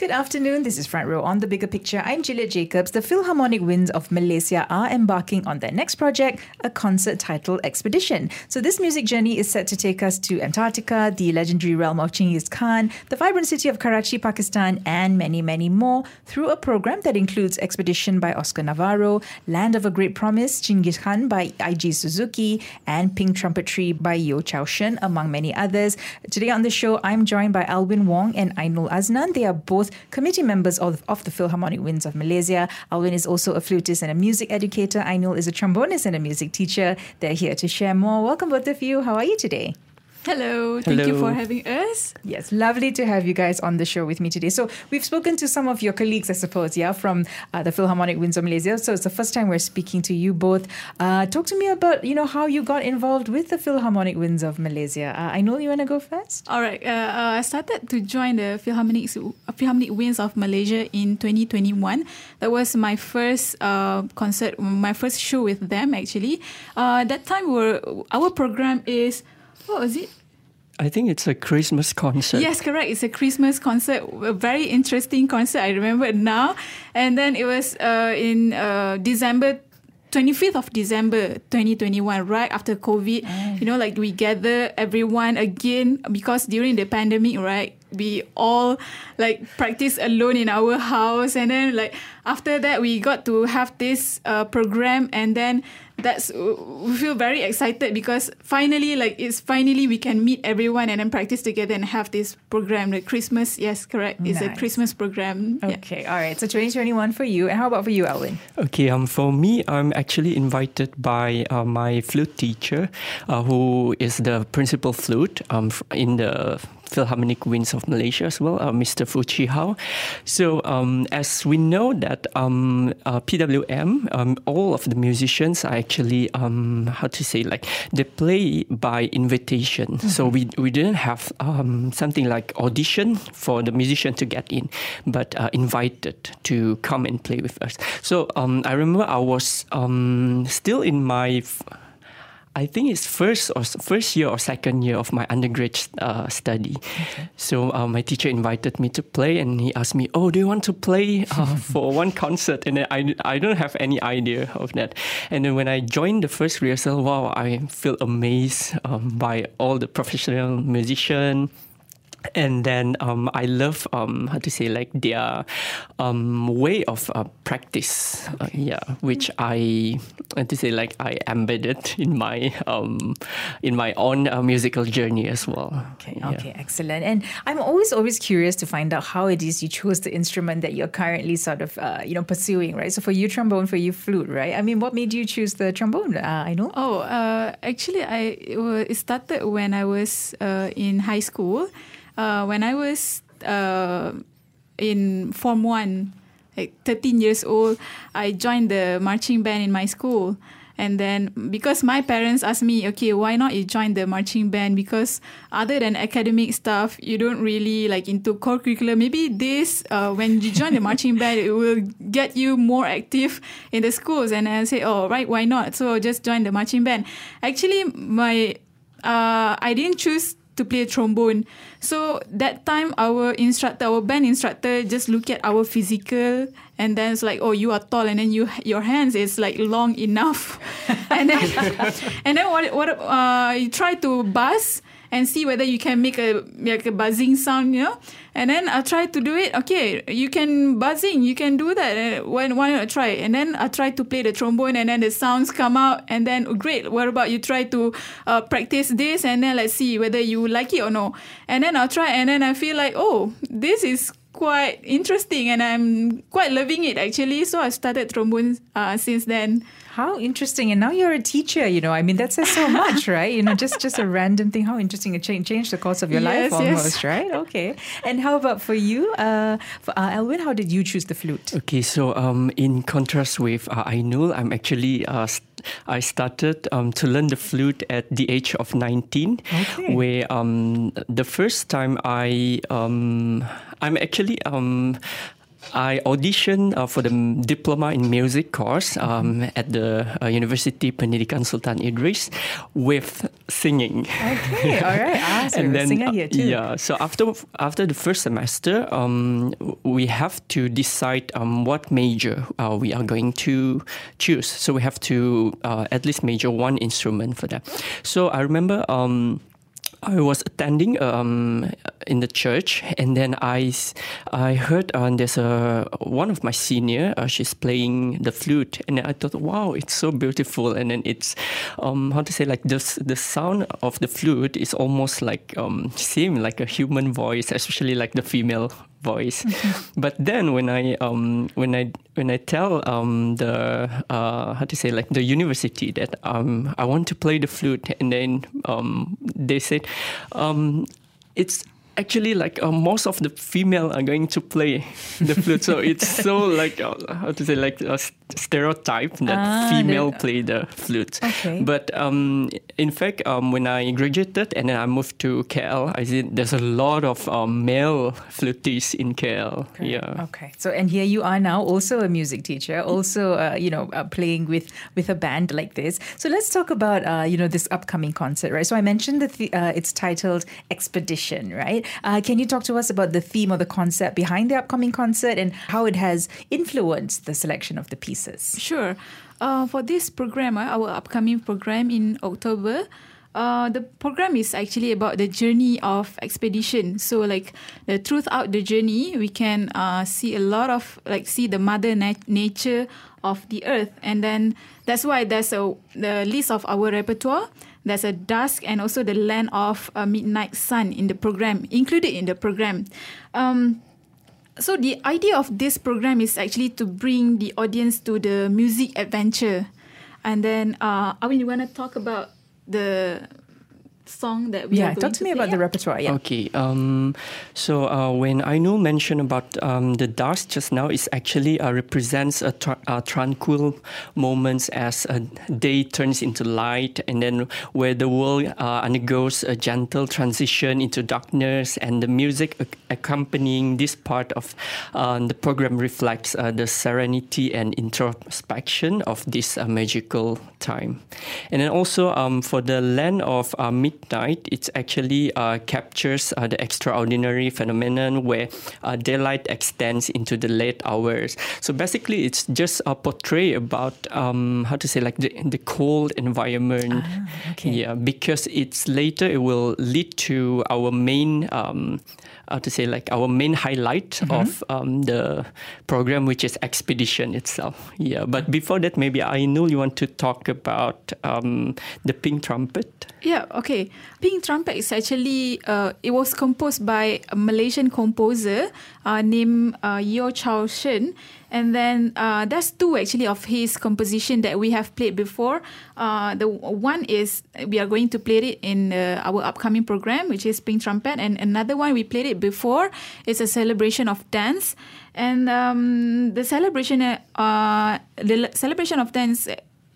Good afternoon. This is Front Row on the Bigger Picture. I'm Juliet Jacobs. The Philharmonic Winds of Malaysia are embarking on their next project, a concert titled Expedition. So, this music journey is set to take us to Antarctica, the legendary realm of Genghis Khan, the vibrant city of Karachi, Pakistan, and many, many more through a program that includes Expedition by Oscar Navarro, Land of a Great Promise, Genghis Khan by Eiji Suzuki, and Pink Trumpet Tree by Yeo Chow Shern, among many others. Today on the show, I'm joined by Alwin Wong and Ainul Aznan. They are both committee members of, of the Philharmonic Winds of Malaysia. Alwin is also a flutist and a music educator. Ainul is a trombonist and a music teacher. They're here to share more. Welcome, both of you. How are you today? Hello, thank Hello. you for having us. Yes, lovely to have you guys on the show with me today. So, we've spoken to some of your colleagues, I suppose, yeah, from uh, the Philharmonic Winds of Malaysia. So, it's the first time we're speaking to you both. Uh, talk to me about, you know, how you got involved with the Philharmonic Winds of Malaysia. Uh, I know you want to go first. All right. Uh, uh, I started to join the Philharmonic, Philharmonic Winds of Malaysia in 2021. That was my first uh, concert, my first show with them, actually. that time, we our program is what was it? I think it's a Christmas concert. Yes, correct. It's a Christmas concert. A very interesting concert. I remember now. And then it was uh, in uh, December 25th of December 2021, right after COVID. Mm. You know, like we gather everyone again because during the pandemic, right? We all like practice alone in our house. And then, like, after that, we got to have this uh, program. And then that's we feel very excited because finally like it's finally we can meet everyone and then practice together and have this program the christmas yes correct? It's nice. a christmas program. Okay yeah. all right. So 2021 for you. And how about for you alwin okay um for me i'm actually invited by uh, my flute teacher uh, who is the principal flute um in the Philharmonic Winds of Malaysia as well, uh, Mr. Fu Chi Hao. So um, as we know that um, uh, PWM, um, all of the musicians are actually um, how to say like they play by invitation. Mm-hmm. So we we didn't have um, something like audition for the musician to get in, but uh, invited to come and play with us. So um, I remember I was still in my f- I think it's first or first year or second year of my undergrad uh, study. Okay. So uh, my teacher invited me to play, and he asked me, "Oh, do you want to play uh, for one concert?" And I I don't have any idea of that. And then when I joined the first rehearsal, wow, I feel amazed um, by all the professional musicians and then um, I love um, how to say like their um, way of uh, practice, uh, okay. uh, yeah, which I how to say like I embedded in my um, in my own uh, musical journey as well. Okay, yeah. okay, excellent. And I'm always always curious to find out how it is you chose the instrument that you're currently sort of uh, you know pursuing, right? So for you trombone, for you flute, right? I mean, what made you choose the trombone? Uh, I know. Oh, actually, I it started when I was in high school uh, when I was uh, in Form 1, like 13 years old, I joined the marching band in my school. And then because my parents asked me, okay, why not you join the marching band? Because other than academic stuff, you don't really like into core curriculum. Maybe this, uh, when you join the marching band, it will get you more active in the schools. And I say, oh, right, why not? So just join the marching band. Actually, my uh, I didn't choose to play trombone. So that time our instructor, our band instructor just look at our physical and then it's like, oh, you are tall and then you your hands is like long enough. and then and then what what uh you try to buzz and see whether you can make a like a buzzing sound, you know. And then I try to do it. Okay, you can buzzing, you can do that. Why why not try? And then I try to play the trombone, and then the sounds come out. And then oh, great. What about you try to uh, practice this, and then let's see whether you like it or no. And then I'll try, and then I feel like oh, this is quite interesting, and I'm quite loving it actually. So I started trombone uh, since then. How interesting! And now you're a teacher. You know, I mean, that says so much, right? You know, just just a random thing. How interesting! It changed changed the course of your yes, life almost, yes. right? Okay. And how about for you, uh, for uh, Alwin? How did you choose the flute? Okay, so um, in contrast with uh, Ainul, I'm actually uh, I started um, to learn the flute at the age of 19, okay. where um, the first time I um, I'm actually um, I auditioned uh, for the diploma in music course um, at the uh, University Pendidikan Sultan Idris with singing. Okay, all right. Ah, so you're singer uh, here too. yeah, so after after the first semester, um, we have to decide um, what major uh, we are going to choose. So we have to uh, at least major one instrument for that. So I remember. Um, I was attending um, in the church, and then I, I heard uh, there's a one of my senior. Uh, she's playing the flute, and I thought, wow, it's so beautiful. And then it's um, how to say like this the sound of the flute is almost like um, same like a human voice, especially like the female voice. but then when I um, when I when I tell um, the uh, how to say like the university that um, I want to play the flute, and then um, they said um, it's actually like uh, most of the female are going to play the flute, so it's so like uh, how to say like s- stereotype that Ah, female play the flute. Okay. But um, in fact, um, when I graduated and then I moved to KL, I see there's a lot of um, male flutists in KL. Yeah. Okay. So, and here you are now, also a music teacher, also uh, you know uh, playing with with a band like this. So let's talk about uh, you know this upcoming concert, right? So I mentioned that the, uh, it's titled Expedition, right? Uh, can you talk to us about the theme or the concept behind the upcoming concert and how it has influenced the selection of the pieces? Sure. Uh, for this program, uh, our upcoming program in October, uh, the program is actually about the journey of expedition. So, like the throughout the journey, we can uh, see a lot of like see the mother nat- nature of the earth, and then that's why there's a the list of our repertoire. There's a dusk and also the land of a midnight sun in the program, included in the program. Um, so the idea of this program is actually to bring the audience to the music adventure, and then uh, mean, you want to talk about the song that we yeah, are talk going to me play? about the repertoire. Yeah. Okay. Um, so uh, when Ainul mentioned about um, the dusk just now, it actually uh, represents a, tra- a tranquil moments as a day turns into light, and then where the world uh, undergoes a gentle transition into darkness, and the music ac- accompanying this part of uh, the program reflects uh, the serenity and introspection of this uh, magical time. And then also um, for the land of uh, midnight, it actually uh, captures uh, the extraordinary phenomenon where uh, daylight extends into the late hours. So basically, it's just a portray about um, how to say like the, the cold environment. okay. Yeah, because it's later it will lead to our main. Um, how to say like our main highlight of um, the program, which is expedition itself. Yeah, but before that, maybe I know you want to talk about um, the pink trumpet. Yeah, okay. Pink Trumpet is actually, uh, it was composed by a Malaysian composer uh, named uh, Chow Shern. And then uh, there's two actually of his composition that we have played before. Uh, the one is we are going to play it in uh, our upcoming program, which is Pink Trumpet. And another one we played it before. It's a celebration of dance. And um, the celebration, uh, the celebration of dance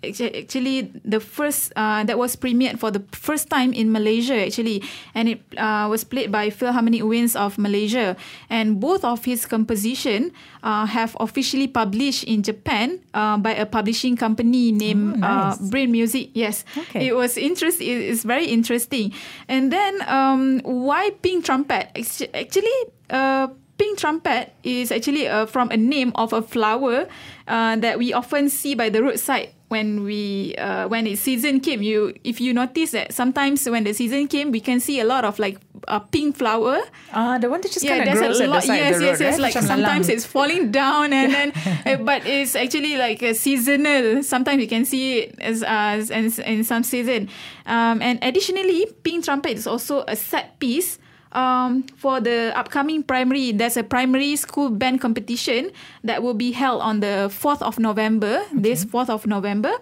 actually the first uh, that was premiered for the first time in Malaysia actually. And it uh, was played by Philharmonic Winds of Malaysia. And both of his composition uh, have officially published in Japan uh, by a publishing company named Oh, nice. uh, Brain Music. Yes. Okay. it was interest it is very interesting. And then um, why Pink Trumpet? Actually uh, Pink trumpet is actually uh, from a name of a flower uh, that we often see by the roadside when we uh, when its season came. You if you notice that sometimes when the season came, we can see a lot of like a pink flower. Ah, the one that just yeah, kind of grows at the side yes, of the yes, road, yes. right? Like Macam sometimes lalang. it's falling down, and then uh, but it's actually like a seasonal. Sometimes you can see it as as in, in some season. Um, and additionally, pink trumpet is also a set piece. Um, for the upcoming primary, there's a primary school band competition that will be held on the 4th of November, this 4th of November.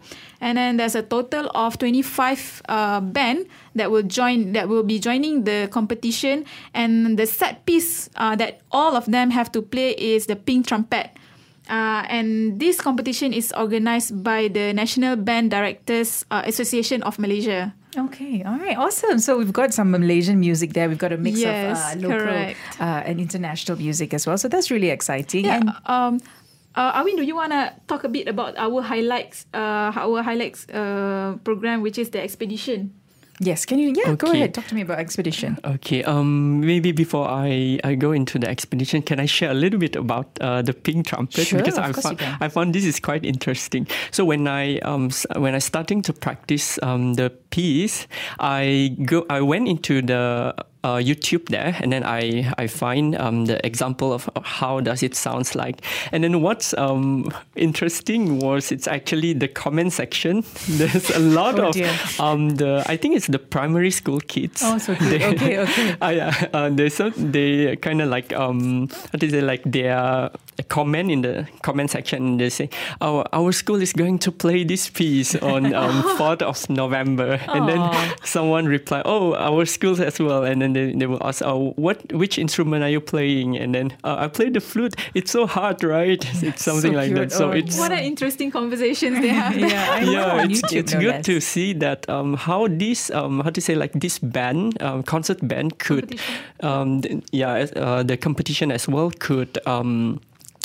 And then there's a total of 25 uh, band that will join, that will be joining the competition. And the set piece uh, that all of them have to play is the pink trumpet. Uh, and this competition is organized by the National Band Directors uh, Association of Malaysia. Okay, all right, awesome. So we've got some Malaysian music there. We've got a mix Yes, of uh, local uh, and international music as well. So that's really exciting. Yeah. And Um, uh, Alwin, do you want to talk a bit about our highlights, uh, our highlights uh, program, which is the expedition? yes, can you? Yeah, go Okay. ahead. Talk to me about expedition. Okay. Um. Maybe before I, I go into the expedition, can I share a little bit about uh, the pink trumpet Sure, because of I course found you can. I found this is quite interesting. So when I um when I starting to practice um the piece, I go I went into the uh, YouTube there, and then I I find um, the example of how does it sounds like, and then what's um, interesting was it's actually the comment section. There's a lot Oh, of dear. um the I think it's the primary school kids. Oh, so cute. Okay, okay. Uh, yeah, uh, they so they kind of like um what is it like their comment in the comment section and they say oh our school is going to play this piece on um, 4th of November. And then someone reply oh our schools as well. And then they, they will ask oh what which instrument are you playing? And then uh, I play the flute. It's so hard right? It's something So like cute. that so Oh, it's What an interesting conversations they have. yeah, I yeah, on it's, YouTube, it's no good less. to see that um, how this um, how to say like this band um, concert band could um, th- yeah uh, the competition as well could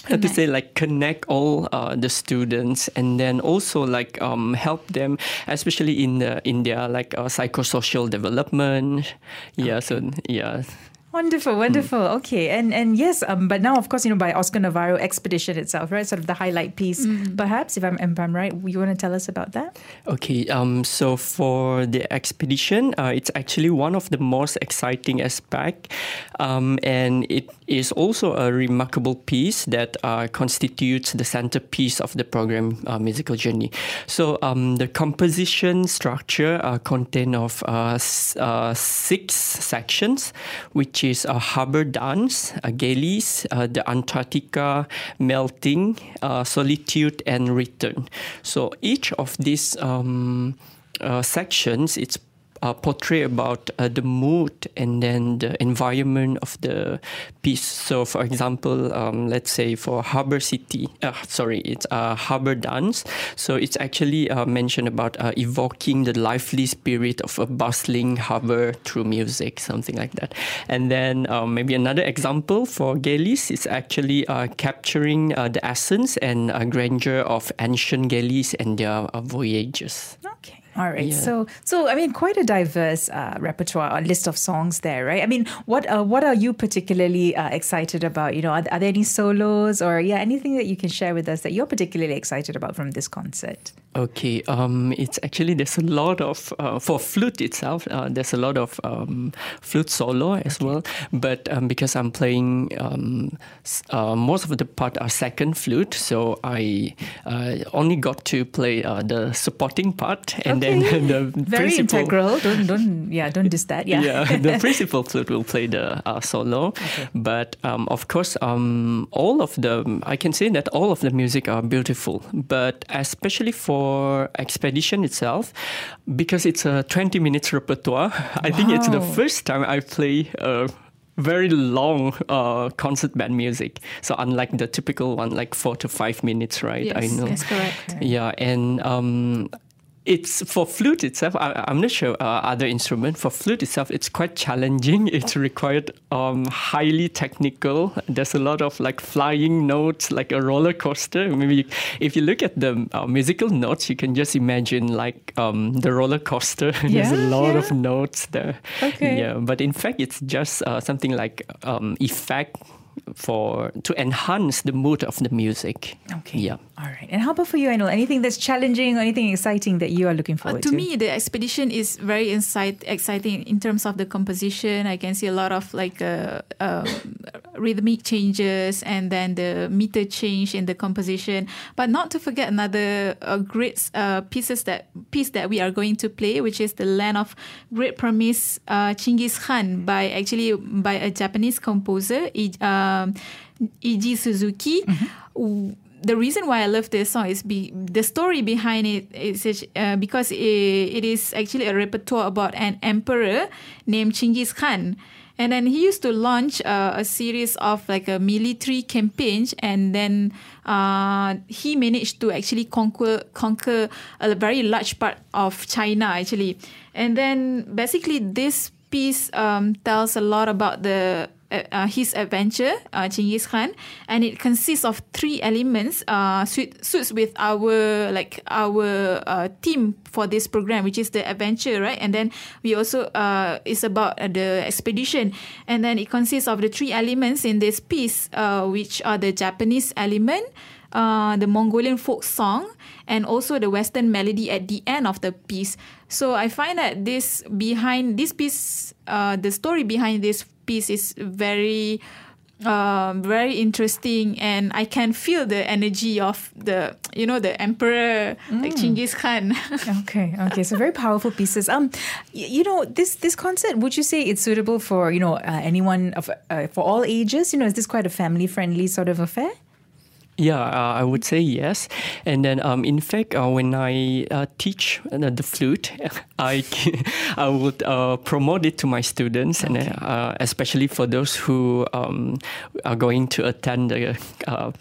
um, how to say like connect all uh, the students and then also like um, help them especially in the in their like uh, psychosocial development. Yeah so yeah Wonderful, wonderful. Okay, and and yes, um, but now of course you know by Oscar Navarro expedition itself, right? Sort of the highlight piece. Perhaps if I'm if I'm right, you want to tell us about that? Okay, um, so for the expedition, uh, it's actually one of the most exciting aspect, um, and it is also a remarkable piece that uh, constitutes the centerpiece of the program uh, musical journey. So um, the composition structure uh, contain of uh, s- uh, six sections, which is a harbor dance, a Gales, uh, the Antarctica, melting, uh, solitude, and return. So each of these um, uh, sections, it's uh, portray about uh, the mood and then the environment of the piece. So, for example, um, let's say for Harbor City, uh, sorry, it's uh, Harbor Dance. So it's actually uh, mentioned about uh, evoking the lively spirit of a bustling harbor through music, something like that. And then um, maybe another example for Gales is actually uh, capturing uh, the essence and uh, grandeur of ancient Gales and their uh, voyages. Okay. All right. Yeah. So, so I mean, quite a diverse uh, repertoire or list of songs there, right? I mean, what uh, what are you particularly uh, excited about? You know, are, are there any solos or yeah, anything that you can share with us that you're particularly excited about from this concert? Okay, um, it's actually there's a lot of uh, for flute itself. Uh, there's a lot of um, flute solo as well, but um, because I'm playing um, uh, most of the part are second flute, so I uh, only got to play uh, the supporting part, and then the Very principal, integral. Don't don't yeah, don't diss that. Yeah. yeah, the principal flute will play the uh, solo, but um, of course, um, all of the I can say that all of the music are beautiful, but especially for expedition itself, because it's a twenty minutes repertoire. I think it's the first time I play. Uh, very long uh, concert band music. So unlike the typical one, like four to five minutes, right? Yes, I know. That's correct. Yeah, and um, it's for flute itself. I, I'm not sure uh, other instrument. For flute itself, it's quite challenging. It's required um, highly technical. There's a lot of like flying notes, like a roller coaster. Maybe if you look at the uh, musical notes, you can just imagine like um, the roller coaster. There's a lot yeah. of notes there. Okay. Yeah, but in fact, it's just uh, something like um, effect for to enhance the mood of the music. Okay. Yeah. All right. And how about for you, Ainul? Anything that's challenging or anything exciting that you are looking Uh, forward to To me, the expedition is very insight, exciting in terms of the composition. I can see a lot of like uh, um, rhythmic changes and then the meter change in the composition. But not to forget another uh, great uh, pieces that piece that we are going to play, which is the Land of Great Promise, uh, Chingis Khan, by actually by a Japanese composer, I- um, Eiji Suzuki. W- the reason why I love this song is be, the story behind it is uh, because it, it is actually a repertoire about an emperor named Chingis Khan. And then he used to launch uh, a series of like a military campaigns, and then uh, he managed to actually conquer conquer a very large part of China actually. and then basically this piece um, tells a lot about the uh, his adventure, uh, Chingis Khan, and it consists of three elements. Uh, suit, suits with our like our uh, for this program, which is the adventure, right? And then we also uh, it's about uh, the expedition, and then it consists of the three elements in this piece, uh, which are the Japanese element. Uh, the Mongolian folk song and also the Western melody at the end of the piece. So I find that this behind this piece, uh, the story behind this piece is very um, very interesting and I can feel the energy of the you know the emperor mm. like Chingis Khan. okay, okay, so very powerful pieces. Um, you know this this concert. Would you say it's suitable for you know uh, anyone of uh, for all ages? You know, is this quite a family friendly sort of affair? Yeah, uh, I would say yes. And then, um, in fact, uh, when I uh, teach the flute, I I would uh, promote it to my students, okay. and uh, especially for those who um, are going to attend the uh,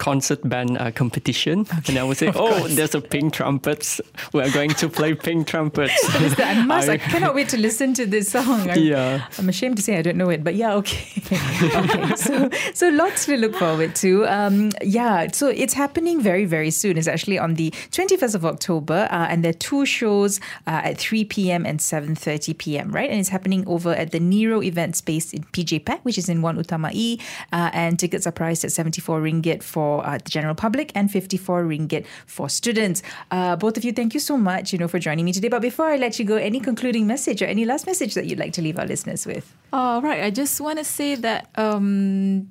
concert band uh, competition, okay. and I would say, "Oh, course. there's a pink trumpets. We're going to play pink trumpets." I must. I, I, cannot wait to listen to this song. I'm, yeah, I'm ashamed to say I don't know it, but yeah, okay, okay. So, so lots to look forward to. Um, yeah, so it's happening very, very soon. It's actually on the 21st of October, uh, and there are two shows uh, at 3 p.m. and 7:30 p.m. Right, and it's happening over at the Nero event space in PJ Pack, which is in One Utama E, uh, and tickets are priced at 74 ringgit for for uh, the general public and 54 ringgit for students. Uh, both of you, thank you so much, you know, for joining me today. But before I let you go, any concluding message or any last message that you'd like to leave our listeners with? All right. I just want to say that. Um,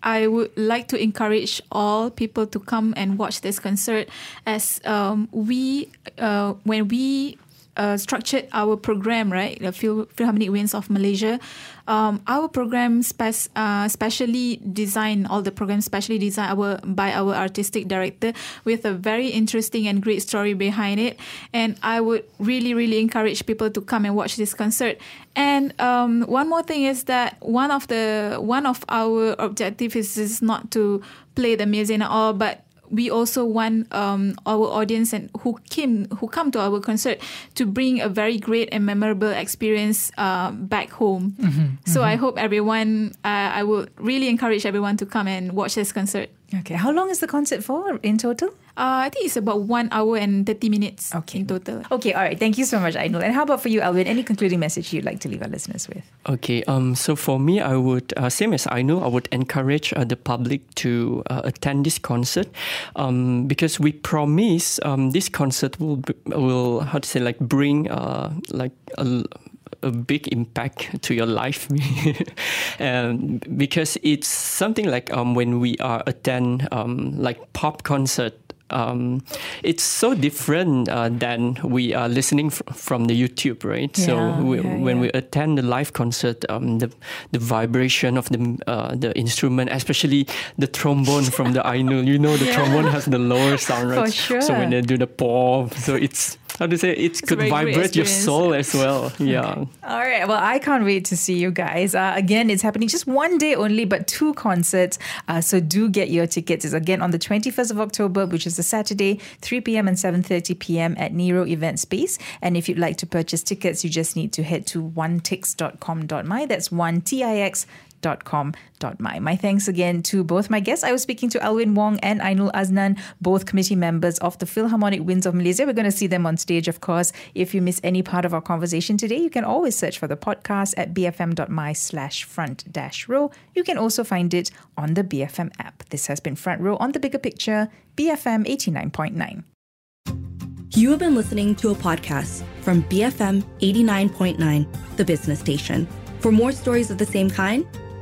I would like to encourage all people to come and watch this concert as um, we, uh, when we uh, structured our program, right, the Philharmonic Winds of Malaysia, um, our program spe- uh, specially designed all the programs specially designed our by our artistic director with a very interesting and great story behind it. And I would really, really encourage people to come and watch this concert. And um, one more thing is that one of the one of our objectives is, is not to play the music at all, but we also want um, our audience and who came who come to our concert to bring a very great and memorable experience uh, back home. Mm-hmm, so mm-hmm. I hope everyone, uh, I would really encourage everyone to come and watch this concert. Okay, how long is the concert for in total? Uh, I think it's about one hour and 30 minutes okay. in total. Okay, all right. Thank you so much, Ainul. And how about for you, Alwin? Any concluding message you'd like to leave our listeners with? Okay, um, so for me, I would, uh, same as Ainul, I would encourage uh, the public to uh, attend this concert um, because we promise um, this concert will, will how to say, like bring uh, like a a big impact to your life um, because it's something like um, when we are attend um, like pop concert um, it's so different uh, than we are listening fr- from the YouTube, right? Yeah, so we, yeah, when yeah. we attend the live concert, um, the the vibration of the uh, the instrument, especially the trombone from the Ainul, you know, the trombone has the lower sound, right? For sure. So when they do the pop, so it's how to say it could vibrate your soul as well. Yeah. Okay. All right. Well, I can't wait to see you guys. Uh, again, it's happening just one day only, but two concerts. Uh, so do get your tickets. It's again on the 21st of October, which is a Saturday, 3 p.m. and 7:30 p.m. at Nero Event Space. And if you'd like to purchase tickets, you just need to head to onetix.com.my. That's one T I X com.my. My thanks again to both my guests. I was speaking to Alwin Wong and Ainul Aznan, both committee members of the Philharmonic Winds of Malaysia. We're going to see them on stage, of course. If you miss any part of our conversation today, you can always search for the podcast at bfm.my slash front dash row. You can also find it on the BFM app. This has been Front Row on the Bigger Picture, BFM 89.9. You have been listening to a podcast from BFM 89.9, the business station. For more stories of the same kind,